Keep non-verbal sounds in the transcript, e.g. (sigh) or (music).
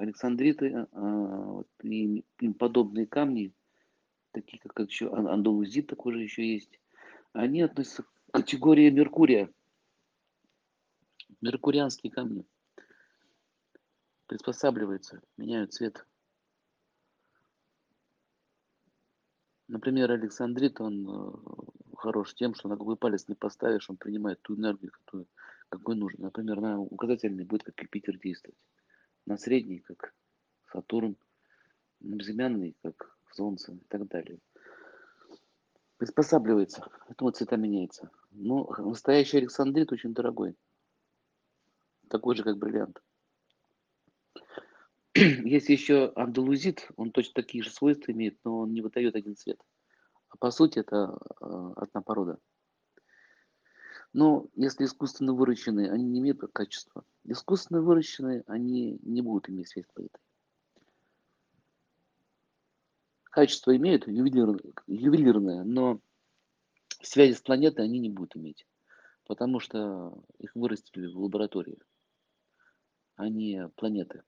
Александриты а, вот, и им подобные камни, такие как еще андалузит такой же еще есть, они относятся к категории Меркурия. Меркурианские камни приспосабливаются, меняют цвет. Например, Александрит, он э, хорош тем, что на какой палец не поставишь, он принимает ту энергию, которую, какой нужно. Например, на указательный будет как Юпитер действовать, на средний как Сатурн, на безымянный как Солнце и так далее. Приспосабливается, поэтому цвета меняется. Но настоящий Александрит очень дорогой, такой же как бриллиант. (clears throat) Есть еще андалузит, он точно такие же свойства имеет, но он не выдает один цвет. А по сути это э, одна порода. Но если искусственно выращенные, они не имеют качества. Искусственно выращенные, они не будут иметь свет планеты. Качество имеют ювелирное, ювелирное, но связи с планетой они не будут иметь. Потому что их вырастили в лаборатории, а не планеты.